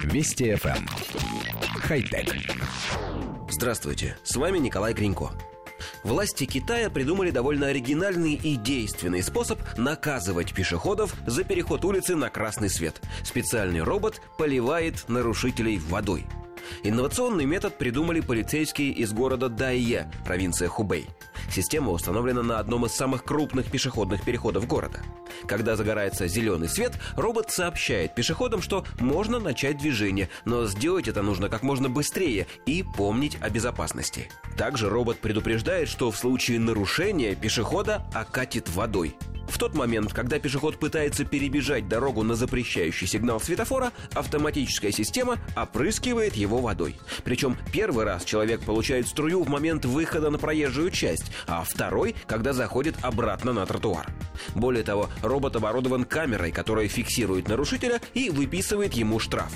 Вести FM. Эм. Хай-тек. Здравствуйте, с вами Николай Гринько. Власти Китая придумали довольно оригинальный и действенный способ наказывать пешеходов за переход улицы на красный свет. Специальный робот поливает нарушителей водой. Инновационный метод придумали полицейские из города Дайе, провинция Хубэй. Система установлена на одном из самых крупных пешеходных переходов города. Когда загорается зеленый свет, робот сообщает пешеходам, что можно начать движение, но сделать это нужно как можно быстрее и помнить о безопасности. Также робот предупреждает, что в случае нарушения пешехода окатит водой. В тот момент, когда пешеход пытается перебежать дорогу на запрещающий сигнал светофора, автоматическая система опрыскивает его водой. Причем первый раз человек получает струю в момент выхода на проезжую часть, а второй, когда заходит обратно на тротуар. Более того, робот оборудован камерой, которая фиксирует нарушителя и выписывает ему штраф.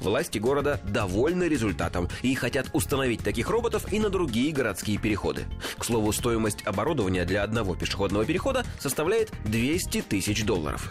Власти города довольны результатом и хотят установить таких роботов и на другие городские переходы. К слову, стоимость оборудования для одного пешеходного перехода составляет 200 тысяч долларов.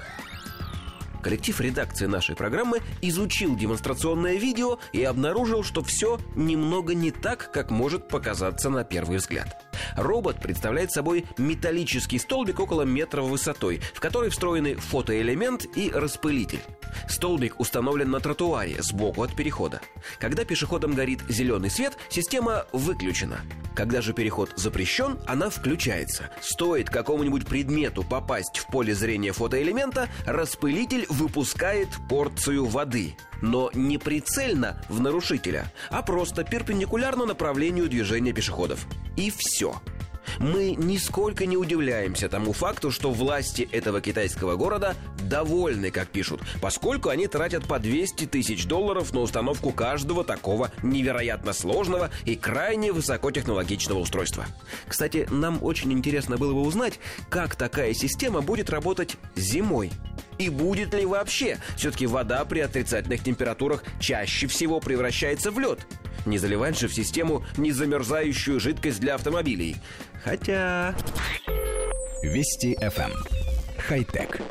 Коллектив редакции нашей программы изучил демонстрационное видео и обнаружил, что все немного не так, как может показаться на первый взгляд. Робот представляет собой металлический столбик около метра высотой, в который встроены фотоэлемент и распылитель. Столбик установлен на тротуаре сбоку от перехода. Когда пешеходам горит зеленый свет, система выключена. Когда же переход запрещен, она включается. Стоит какому-нибудь предмету попасть в поле зрения фотоэлемента, распылитель выпускает порцию воды. Но не прицельно в нарушителя, а просто перпендикулярно направлению движения пешеходов. И все мы нисколько не удивляемся тому факту, что власти этого китайского города довольны, как пишут, поскольку они тратят по 200 тысяч долларов на установку каждого такого невероятно сложного и крайне высокотехнологичного устройства. Кстати, нам очень интересно было бы узнать, как такая система будет работать зимой. И будет ли вообще? Все-таки вода при отрицательных температурах чаще всего превращается в лед. Не заливать же в систему незамерзающую жидкость для автомобилей. Хотя... Вести FM. Эм. Хай-тек.